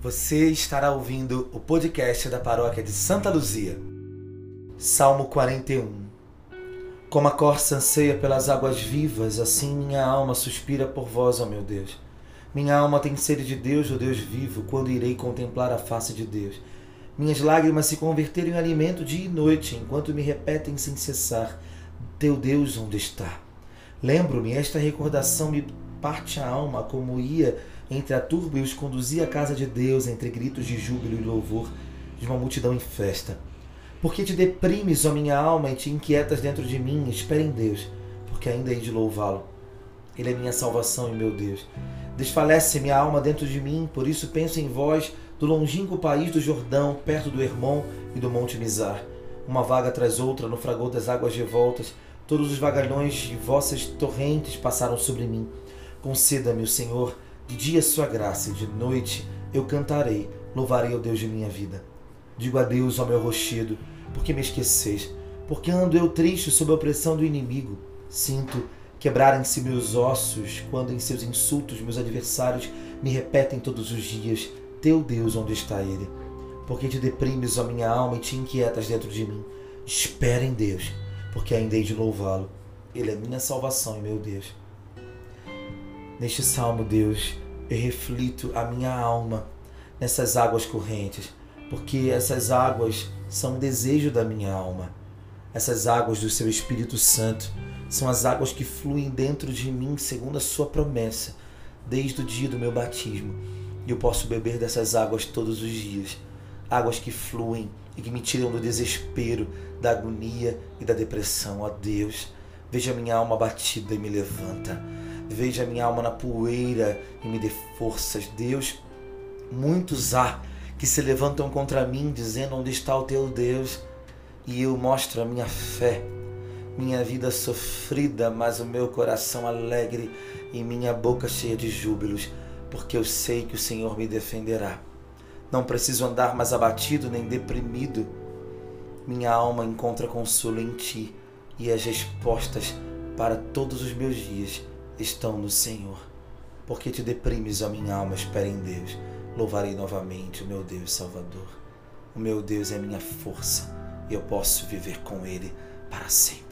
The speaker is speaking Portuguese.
Você estará ouvindo o podcast da paróquia de Santa Luzia. Salmo 41 Como a corça anseia pelas águas vivas, assim minha alma suspira por vós, ó meu Deus. Minha alma tem sede de Deus, o Deus vivo, quando irei contemplar a face de Deus. Minhas lágrimas se converteram em alimento dia e noite, enquanto me repetem sem cessar: Teu Deus onde está? Lembro-me, esta recordação me parte a alma, como ia entre a turba e os conduzia à casa de Deus, entre gritos de júbilo e louvor de uma multidão em festa. Porque te deprimes, ó minha alma, e te inquietas dentro de mim, espere em Deus, porque ainda hei de louvá-lo. Ele é minha salvação e meu Deus. Desfalece minha alma dentro de mim, por isso penso em vós, do longínquo país do Jordão, perto do Hermon e do Monte Mizar. Uma vaga tras outra, no fragor das águas revoltas, todos os vagalhões de vossas torrentes passaram sobre mim. Conceda-me, o Senhor, de dia sua graça e de noite eu cantarei, louvarei ao Deus de minha vida. Digo adeus ao meu rochedo, porque me esqueceis, porque ando eu triste sob a opressão do inimigo. Sinto quebrarem-se meus ossos quando em seus insultos meus adversários me repetem todos os dias: Teu Deus, onde está ele? Porque te deprimes, a minha alma, e te inquietas dentro de mim. Espera em Deus, porque ainda hei de louvá-lo. Ele é minha salvação e meu Deus. Neste salmo, Deus, eu reflito a minha alma nessas águas correntes, porque essas águas são o desejo da minha alma. Essas águas do seu Espírito Santo são as águas que fluem dentro de mim segundo a sua promessa, desde o dia do meu batismo. E eu posso beber dessas águas todos os dias. Águas que fluem e que me tiram do desespero, da agonia e da depressão. Ó Deus, veja minha alma batida e me levanta. Veja minha alma na poeira e me dê forças. Deus, muitos há que se levantam contra mim, dizendo: Onde está o teu Deus? E eu mostro a minha fé, minha vida sofrida, mas o meu coração alegre e minha boca cheia de júbilos, porque eu sei que o Senhor me defenderá. Não preciso andar mais abatido nem deprimido. Minha alma encontra consolo em ti e as respostas para todos os meus dias estão no Senhor. Porque te deprimes, a minha alma, espera em Deus. Louvarei novamente o meu Deus Salvador. O meu Deus é minha força e eu posso viver com Ele para sempre.